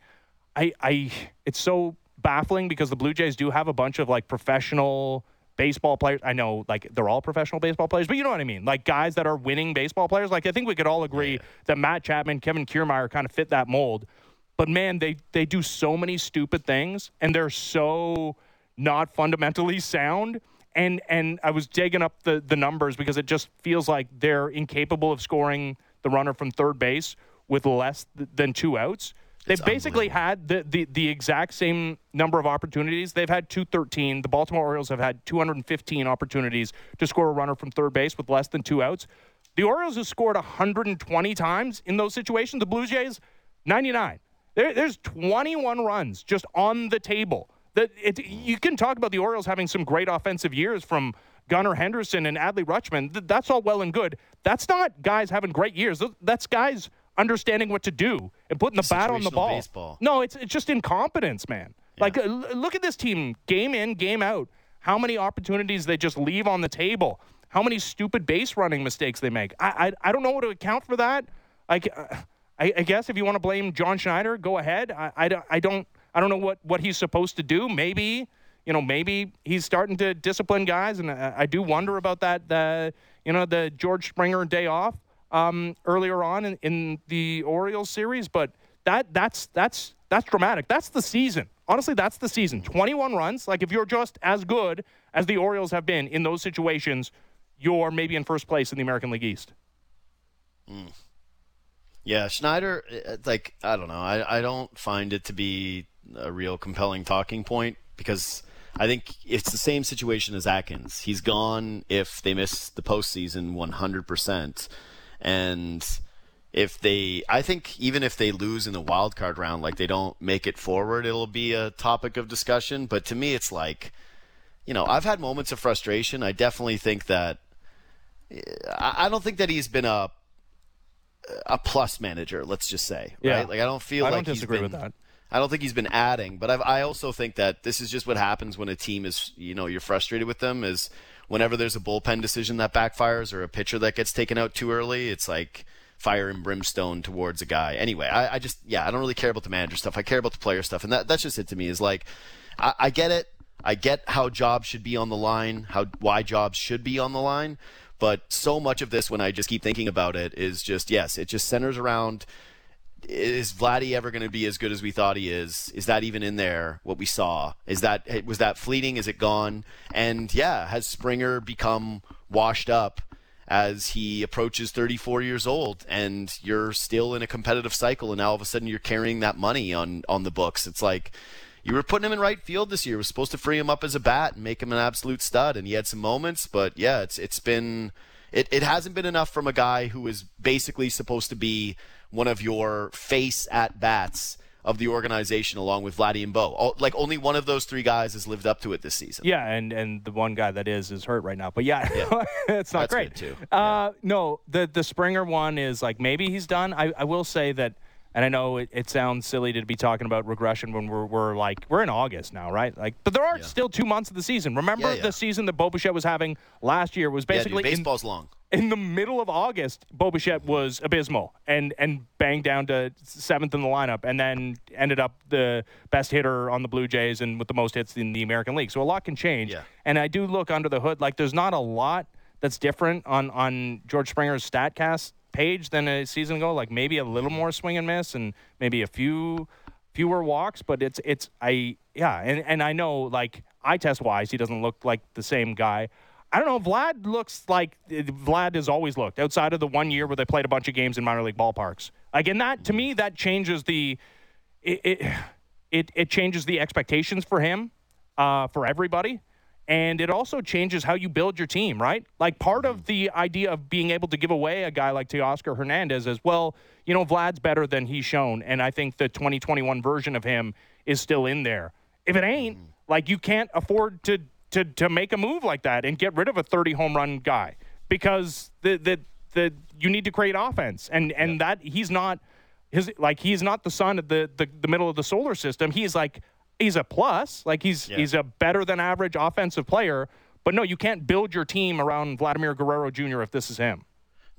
I I it's so baffling because the Blue Jays do have a bunch of like professional baseball players. I know like they're all professional baseball players, but you know what I mean? Like guys that are winning baseball players. Like I think we could all agree that Matt Chapman, Kevin Kiermaier kind of fit that mold. But man, they they do so many stupid things and they're so not fundamentally sound. And and I was digging up the the numbers because it just feels like they're incapable of scoring the runner from third base with less th- than two outs. They've It's basically had the, the, the exact same number of opportunities. They've had 213. The Baltimore Orioles have had 215 opportunities to score a runner from third base with less than two outs. The Orioles have scored 120 times in those situations. The Blue Jays, 99. There, there's 21 runs just on the table. That it, you can talk about the Orioles having some great offensive years from Gunnar Henderson and Adley Rutschman. Th- That's all well and good. That's not guys having great years. That's guys understanding what to do and putting the bat on the ball. baseball. No, it's it's just incompetence, man. Like, uh, look at this team, game in, game out. How many opportunities they just leave on the table? How many stupid base running mistakes they make? I I, I don't know what to account for that. Like, uh, I, I guess if you want to blame John Schneider, go ahead. I, I, I don't I don't know what what he's supposed to do. Maybe you know, maybe he's starting to discipline guys, and I, I do wonder about that. The you know the George Springer day off um, earlier on in, in the Orioles series, but that that's that's that's dramatic. That's the season. Honestly, that's the season. 21 runs. Like if you're just as good as the Orioles have been in those situations, you're maybe in first place in the American League East. Mm. Yeah, Schneider, uh, like I don't know, I I don't find it to be a real compelling talking point because I think it's the same situation as Atkins. He's gone if they miss the postseason 100%. And if they, I think even if they lose in the wild card round, like they don't make it forward, it'll be a topic of discussion. But to me, it's like, you know, I've had moments of frustration. I definitely think that, I don't think that he's been a, a plus manager, let's just say. Right? Like I don't feel I like don't disagree he's been, with that. I don't think he's been adding, but I've, I also think that this is just what happens when a team is, you know, you're frustrated with them. Is whenever there's a bullpen decision that backfires or a pitcher that gets taken out too early, it's like fire and brimstone towards a guy. Anyway, I, I just, yeah, I don't really care about the manager stuff. I care about the player stuff, and that, that's just it to me. Is like, I, I get it. I get how jobs should be on the line, how why jobs should be on the line, but so much of this, when I just keep thinking about it, is just yes, it just centers around is Vladdy ever going to be as good as we thought he is? Is that even in there? What we saw is that was that fleeting? Is it gone? And yeah, has Springer become washed up as he approaches 34 years old? And you're still in a competitive cycle, and now all of a sudden you're carrying that money on on the books. It's like you were putting him in right field this year. Was supposed to free him up as a bat and make him an absolute stud, and he had some moments. But yeah, it's it's been it, it hasn't been enough from a guy who is basically supposed to be one of your face at bats of the organization along with Vladdy and Bo. Like only one of those three guys has lived up to it this season. Yeah, and and the one guy that is is hurt right now. But yeah, Yeah. it's not That's great. too. Uh, no, the the Springer one is like maybe he's done. I, I will say that, and I know it, it sounds silly to be talking about regression when we're we're like we're in August now, right? Like, but there are Yeah. still two months of the season. Remember Yeah, yeah. the season that Bo Bichette was having last year was Yeah, basically in, baseball's long. In the middle of August, Bo Bichette was abysmal and and banged down to seventh in the lineup, and then ended up the best hitter on the Blue Jays and with the most hits in the American League. So a lot can change. Yeah. And I do look under the hood, like there's not a lot that's different on on George Springer's Statcast page than a season ago. Like maybe a little more swing and miss, and maybe a few fewer walks, but it's it's I yeah, and and I know like eye test wise, he doesn't look like the same guy. I don't know. Vlad looks like Vlad has always looked outside of the one year where they played a bunch of games in minor league ballparks. Like, and that to me, that changes the it it it, it changes the expectations for him, uh, for everybody, and it also changes how you build your team. Right? Like part of the idea of being able to give away a guy like Teoscar Hernandez is well, you know, Vlad's better than he's shown, and I think the 2021 version of him is still in there. If it ain't, like you can't afford to to to make a move like that and get rid of a 30 home run guy because the the the you need to create offense and and that he's not his like he's not the sun of the, the the middle of the solar system. He's like he's a plus, like he's Yeah. he's a better than average offensive player. But no, you can't build your team around Vladimir Guerrero Jr. if this is him.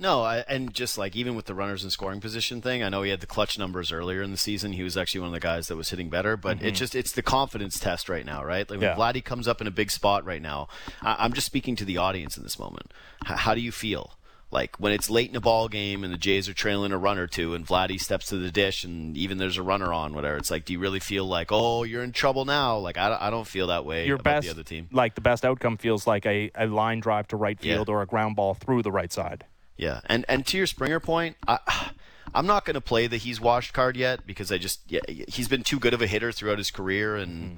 No, I, and just like even with the runners in scoring position thing, I know he had the clutch numbers earlier in the season. He was actually one of the guys that was hitting better, but it just it's the confidence test right now, right? Like when Mm-hmm. Yeah. Vladdy comes up in a big spot right now, I, I'm just speaking to the audience in this moment. H- how do you feel? Like when it's late in a ball game and the Jays are trailing a run or two, and Vladdy steps to the dish, and even there's a runner on, whatever. It's like, do you really feel like, oh, you're in trouble now? Like I, don't- I don't feel that way Your about best the other team. like the best outcome feels like a, a line drive to right Yeah. field or a ground ball through the right side. Yeah, and and to your Springer point, I, I'm not going to play the he's washed card yet because I just yeah, he's been too good of a hitter throughout his career, and mm-hmm.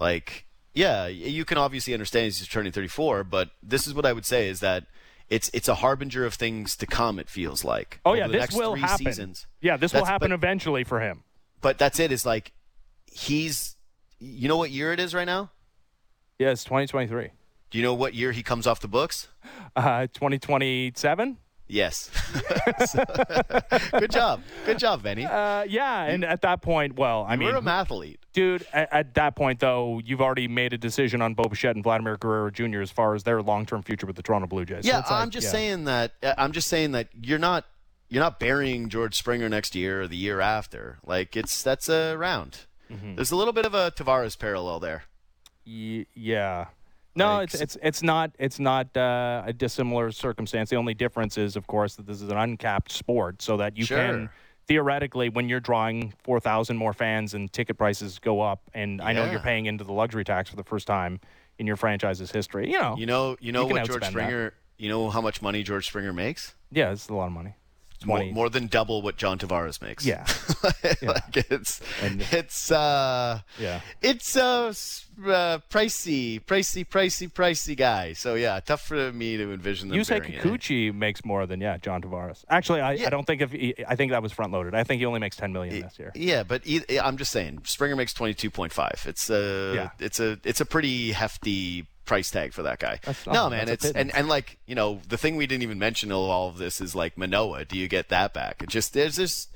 like yeah, you can obviously understand he's turning 34, but this is what I would say is that it's it's a harbinger of things to come. It feels like Oh over yeah, the this next will three happen. Seasons. Yeah, this will happen but- eventually for him. But that's it. Is like he's you know what year it is right now? Yeah, it's 2023. Do you know what year he comes off the books? Uh, 2027. Yes. So- good job. Good job, Benny. Uh, yeah, and at that point, well, I you mean, were a mathlete. dude, at, at that point though, you've already made a decision on Bo Bichette and Vladimir Guerrero Jr. as far as their long-term future with the Toronto Blue Jays. Yeah, like, I'm just yeah. saying that. uh, I'm just saying that you're not you're not burying George Springer next year or the year after. Like it's that's a round. Mm-hmm. There's a little bit of a Tavares parallel there. Y- yeah. No, it's it's it's not it's not uh, a dissimilar circumstance. The only difference is, of course, that this is an uncapped sport, so that you Sure. can theoretically, when you're drawing four thousand more fans and ticket prices go up, and I know you're paying into the luxury tax for the first time in your franchise's history. You know, You know, you know You what George outspend that. Springer. You know how much money George Springer makes? yeah, it's a lot of money. More, more than double what John Tavares makes. Yeah. like it's And- it's uh Yeah. it's uh, uh pricey, pricey, pricey, pricey guy. So yeah, tough for me to envision them. say bearing it. Kikuchi makes more than yeah John Tavares. Actually, I, Yeah. I don't think if he, I think that was front loaded. I think he only makes ten million this year. Yeah, but I'm just saying, Springer makes 22.5. It's a Yeah. it's a it's a pretty hefty price tag for that guy. No, man, it's and and like you know the thing we didn't even mention in all of this is like Manoah. Do you get that back? It just there's just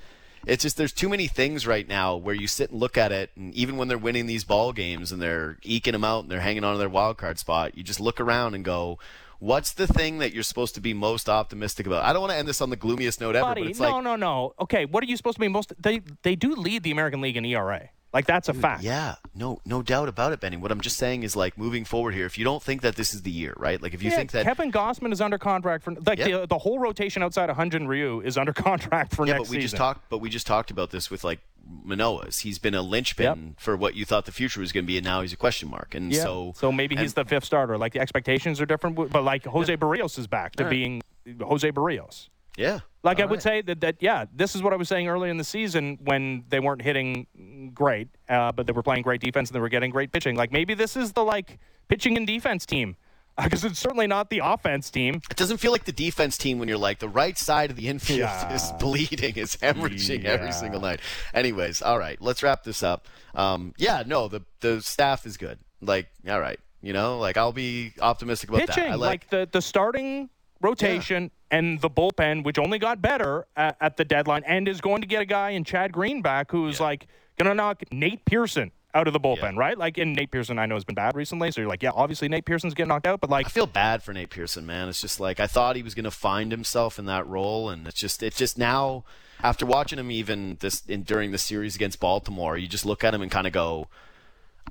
it's just there's too many things right now where you sit and look at it, and even when they're winning these ball games and they're eking them out and they're hanging on to their wild card spot, you just look around and go. What's the thing that you're supposed to be most optimistic about? I don't want to end this on the gloomiest note ever, but it's no, like, no, no. Okay, what are you supposed to be most? They they do lead the American League in ERA. Like that's a fact. Yeah, no, no doubt about it, Benny. What I'm just saying is like moving forward here. If you don't think that this is the year, right? Like if you Yeah, think that, Kevin Gausman is under contract for like Yeah. the, the whole rotation outside of Hyun Jin Ryu is under contract for yeah, next but we season. just talked, but we just talked about this with like Manoah's. He's been a linchpin for what you thought the future was going to be, and now he's a question mark. And yeah. so, maybe he's the fifth starter. Like the expectations are different, but like Jose Berrios is back to right. being Jose Berrios. Yeah, Like I would right. say that that yeah, this is what I was saying earlier in the season when they weren't hitting great, uh, but they were playing great defense and they were getting great pitching. Like maybe this is the like pitching and defense team because it's certainly not the offense team. it doesn't feel like the defense team when you're like the right side of the infield Yeah. is bleeding, is hemorrhaging Yeah. every single night. Anyways, all right, let's wrap this up. Um, yeah, no, the the staff is good. Like, all right, you know, like I'll be optimistic about pitching, that. I like, the the starting rotation and the bullpen, which only got better at, at the deadline, and is going to get a guy in Chad Green back who's like going to knock Nate Pearson out of the bullpen, Yeah. right? Like, and Nate Pearson, I know has been bad recently, so you're like, yeah, obviously Nate Pearson's getting knocked out, but like, I feel bad for Nate Pearson, man. It's just like I thought he was going to find himself in that role, and it's just it's just now after watching him even this in, during the series against Baltimore, you just look at him and kind of go,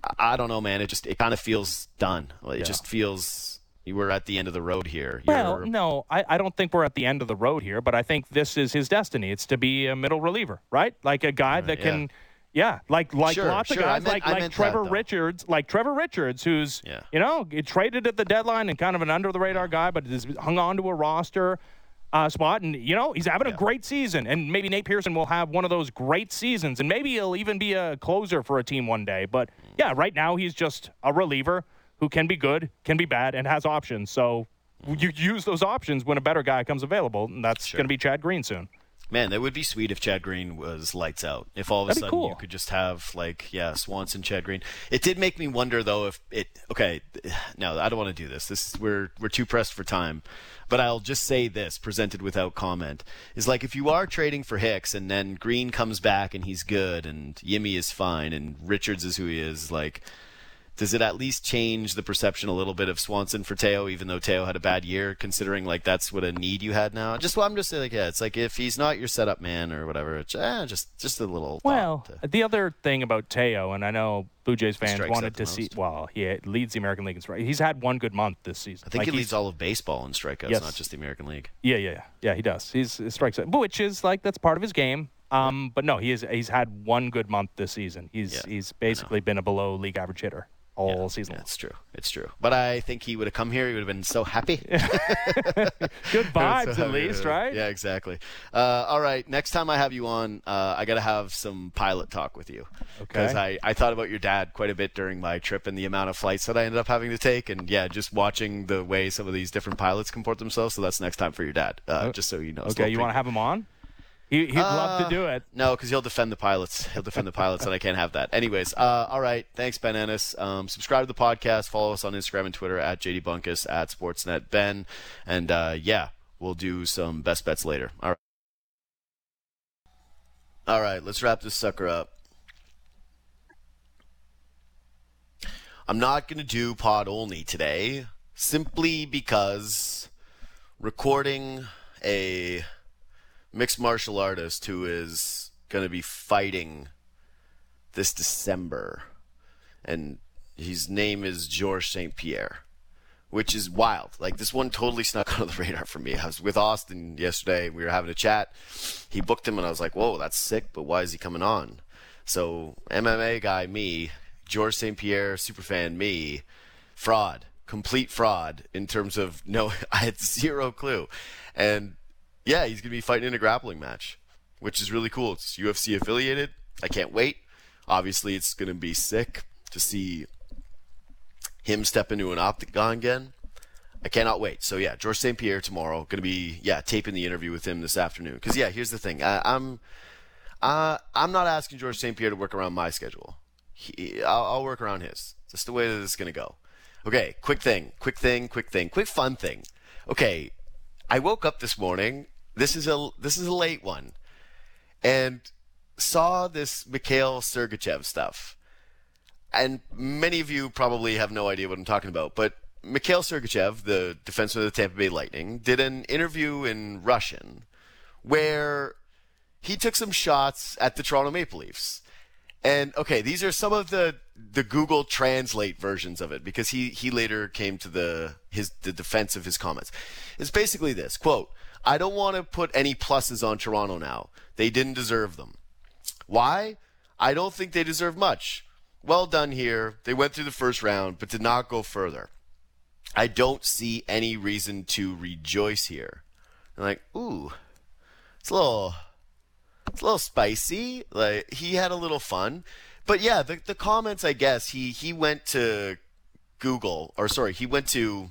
I, I don't know, man. It just it kind of feels done. It Yeah. just feels you were at the end of the road here. Well, You're- no, I, I don't think we're at the end of the road here, but I think this is his destiny. It's to be a middle reliever, right? Like a guy that can, yeah, like like Sure, lots sure. of guys, meant- like I like meant that, Trevor. Richards, like Trevor Richards, who's Yeah. you know traded at the deadline and kind of an under the radar guy, but has hung on to a roster. Uh, spot and you know he's having a great season and maybe Nate Pearson will have one of those great seasons and maybe he'll even be a closer for a team one day but yeah right now he's just a reliever who can be good can be bad and has options so you use those options when a better guy comes available, and that's going to be Chad Green soon. Man, that would be sweet if Chad Green was lights out. If all of a That'd be sudden you could just have like yeah, Swanson, Chad Green. It did make me wonder though if it okay, no, I don't want to do this. This we're we're too pressed for time. But I'll just say this, presented without comment, is like if you are trading for Hicks and then Green comes back and he's good and Yimi is fine and Richards is who he is, like does it at least change the perception a little bit of Swanson for Teo, even though Teo had a bad year, considering like that's what a need you had now? Just well, I'm just saying, like, yeah, it's like if he's not your setup man or whatever, it's eh, just just a little. Well, to- the other thing about Teo, and I know Blue Jays fans strikes wanted to the see. most. Well, he leads the American League in strike. He's had one good month this season. I think Like, he leads all of baseball in strikeouts, Yes. not just the American League. Yeah, yeah, yeah. yeah. He does. He's he strikes out, which is like that's part of his game. Um, but no, he is. He's had one good month this season. He's Yeah, he's basically been a below league average hitter all season. Yeah, it's true. It's true. But I think he would have come here. He would have been so happy. Good vibes So, at least, right? Yeah, exactly. Uh, all right. Next time I have you on, uh, I got to have some pilot talk with you. Because I, I thought about your dad quite a bit during my trip and the amount of flights that I ended up having to take. And yeah, just watching the way some of these different pilots comport themselves. So that's next time for your dad, uh, just so you know. Okay, you want to have him on? He, he'd love Uh, to do it. No, because he'll defend the pilots. He'll defend the pilots, and I can't have that. Anyways, uh, all right. Thanks, Ben Ennis. Um, subscribe to the podcast. Follow us on Instagram and Twitter at JD Bunkis, at Sportsnet Ben. And uh, yeah, we'll do some best bets later. All right. All right, let's wrap this sucker up. I'm not going to do pod only today, simply because recording a mixed martial artist who is going to be fighting this December. And His name is Georges St. Pierre, which is wild. Like this one totally snuck under the radar for me. I was with Austin yesterday. We were having a chat. He booked him, and I was like, "Whoa, that's sick!" But why is he coming on? So MMA guy, me, Georges St. Pierre, superfan, me, fraud, complete fraud in terms of no, I had zero clue, and yeah, he's gonna be fighting in a grappling match, which is really cool. It's UFC affiliated. I can't wait. Obviously, it's gonna be sick to see him step into an octagon again. I cannot wait. So yeah, Georges St. Pierre tomorrow. Going to be yeah taping the interview with him this afternoon. Because yeah, here's the thing. I, I'm uh, I'm not asking Georges St. Pierre to work around my schedule. He, I'll, I'll work around his. Just the way that it's going to go. Okay, quick thing, quick thing, quick thing, quick fun thing. Okay, I woke up this morning. This is a this is a late one, and saw this Mikhail Sergachev stuff and many of you probably have no idea what I'm talking about, but Mikhail Sergachev, the defenseman of the Tampa Bay Lightning, did an interview in Russian where he took some shots at the Toronto Maple Leafs. And okay, these are some of the the Google Translate versions of it because he he later came to the his the defense of his comments. It's basically this quote: "I don't want to put any pluses on Toronto now. They didn't deserve them. Why? I don't think they deserve much well done here. They went through the first round, but did not go further. I don't see any reason to rejoice here. I'm like, ooh, it's a little, it's a little spicy. Like he had a little fun, but yeah, the the comments. I guess he he went to Google, or sorry, he went to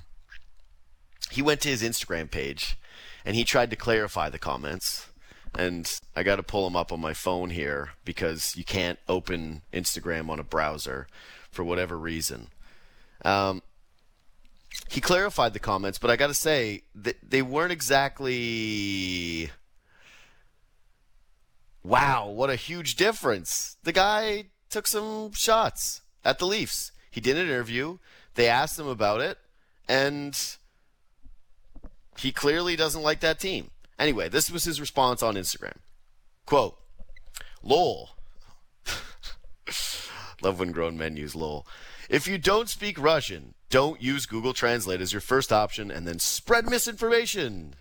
he went to his Instagram page, and he tried to clarify the comments and I got to pull them up on my phone here because you can't open Instagram on a browser for whatever reason. Um, he clarified the comments, but I got to say that they weren't exactly. Wow, what a huge difference! The guy took some shots at the Leafs. He did an interview. They asked him about it, and he clearly doesn't like that team. Anyway, this was his response on Instagram. Quote, lol. Love when grown men use lol. If you don't speak Russian, don't use Google Translate as your first option and then spread misinformation.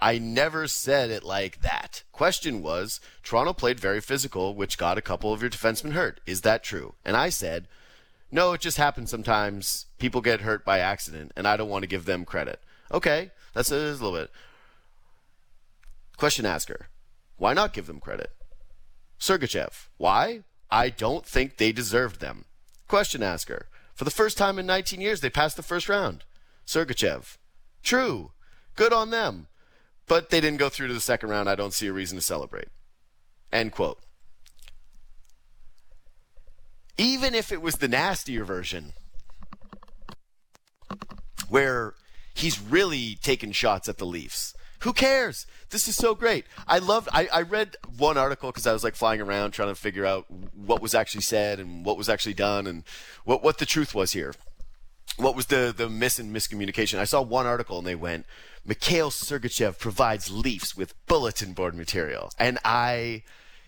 I never said it like that. Question was, Toronto played very physical, which got a couple of your defensemen hurt. Is that true? And I said, no, it just happens sometimes. People get hurt by accident, and I don't want to give them credit. Okay, that's a, a little bit. Question asker. Why not give them credit? Sergachev. Why? I don't think they deserved them. Question asker. For the first time in 19 years, they passed the first round. Sergachev. True. Good on them. But they didn't go through to the second round. I don't see a reason to celebrate. End quote. Even if it was the nastier version, where he's really taking shots at the Leafs. Who cares? This is so great. I loved. I, I read one article because I was like flying around trying to figure out what was actually said and what was actually done and what what the truth was here. What was the the miss and miscommunication? I saw one article and they went, Mikhail Sergachev provides Leafs with bulletin board material, and I.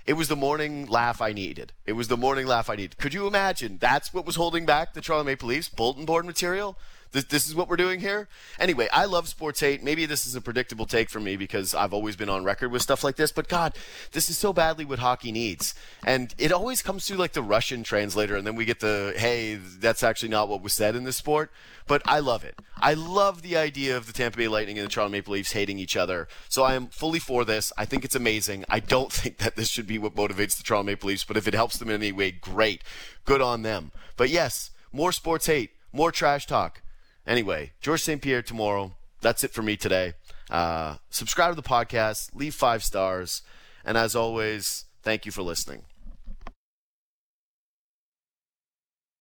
It was the morning laugh I needed. It was the morning laugh I needed. Could you imagine? That's what was holding back the Toronto Maple Leafs bulletin board material. This, this is what we're doing here. Anyway, I love sports hate. Maybe this is a predictable take for me because I've always been on record with stuff like this. But God, this is so badly what hockey needs, and it always comes through like the Russian translator, and then we get the hey, that's actually not what was said in this sport. But I love it. I love the idea of the Tampa Bay Lightning and the Toronto Maple Leafs hating each other. So I am fully for this. I think it's amazing. I don't think that this should be what motivates the Toronto Maple Leafs, but if it helps them in any way, great. Good on them. But yes, more sports hate, more trash talk. Anyway, Georges St. Pierre tomorrow. That's it for me today. Uh, subscribe to the podcast, leave five stars, and as always, thank you for listening.